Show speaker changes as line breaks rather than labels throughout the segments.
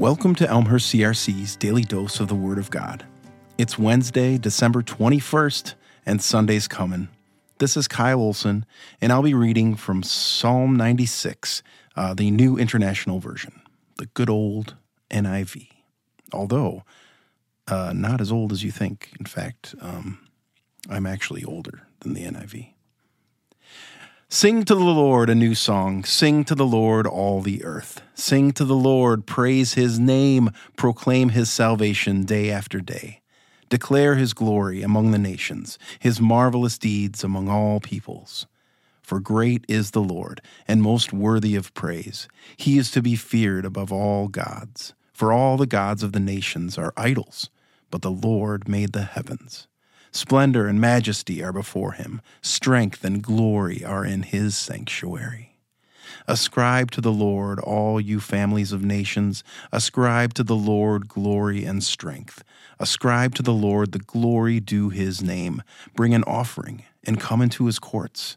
Welcome to Elmhurst CRC's Daily Dose of the Word of God. It's Wednesday, December 21st, and Sunday's coming. This is Kyle Olson, and I'll be reading from Psalm 96, uh, the New International Version, the good old NIV. Although, uh, not as old as you think. In fact, um, I'm actually older than the NIV. Sing to the Lord a new song. Sing to the Lord all the earth. Sing to the Lord, praise his name, proclaim his salvation day after day. Declare his glory among the nations, his marvelous deeds among all peoples. For great is the Lord, and most worthy of praise. He is to be feared above all gods. For all the gods of the nations are idols, but the Lord made the heavens. Splendor and majesty are before him, strength and glory are in his sanctuary. Ascribe to the Lord, all you families of nations. Ascribe to the Lord glory and strength. Ascribe to the Lord the glory due his name. Bring an offering and come into his courts.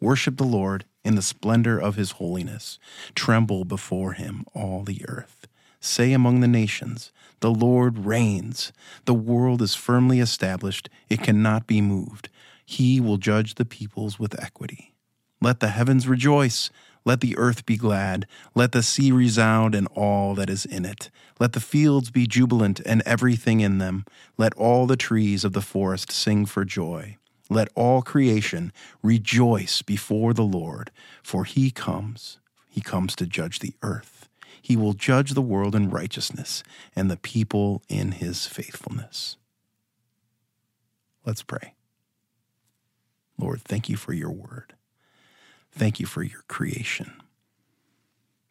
Worship the Lord in the splendor of his holiness. Tremble before him, all the earth. Say among the nations, The Lord reigns. The world is firmly established, it cannot be moved. He will judge the peoples with equity. Let the heavens rejoice. Let the earth be glad. Let the sea resound and all that is in it. Let the fields be jubilant and everything in them. Let all the trees of the forest sing for joy. Let all creation rejoice before the Lord, for he comes. He comes to judge the earth. He will judge the world in righteousness and the people in his faithfulness. Let's pray. Lord, thank you for your word. Thank you for your creation.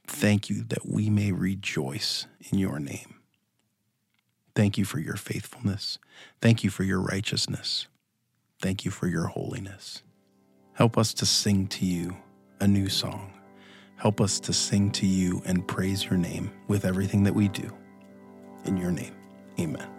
Thank you that we may rejoice in your name. Thank you for your faithfulness. Thank you for your righteousness. Thank you for your holiness. Help us to sing to you a new song Help us to sing to you and praise your name with everything that we do. In your name, amen.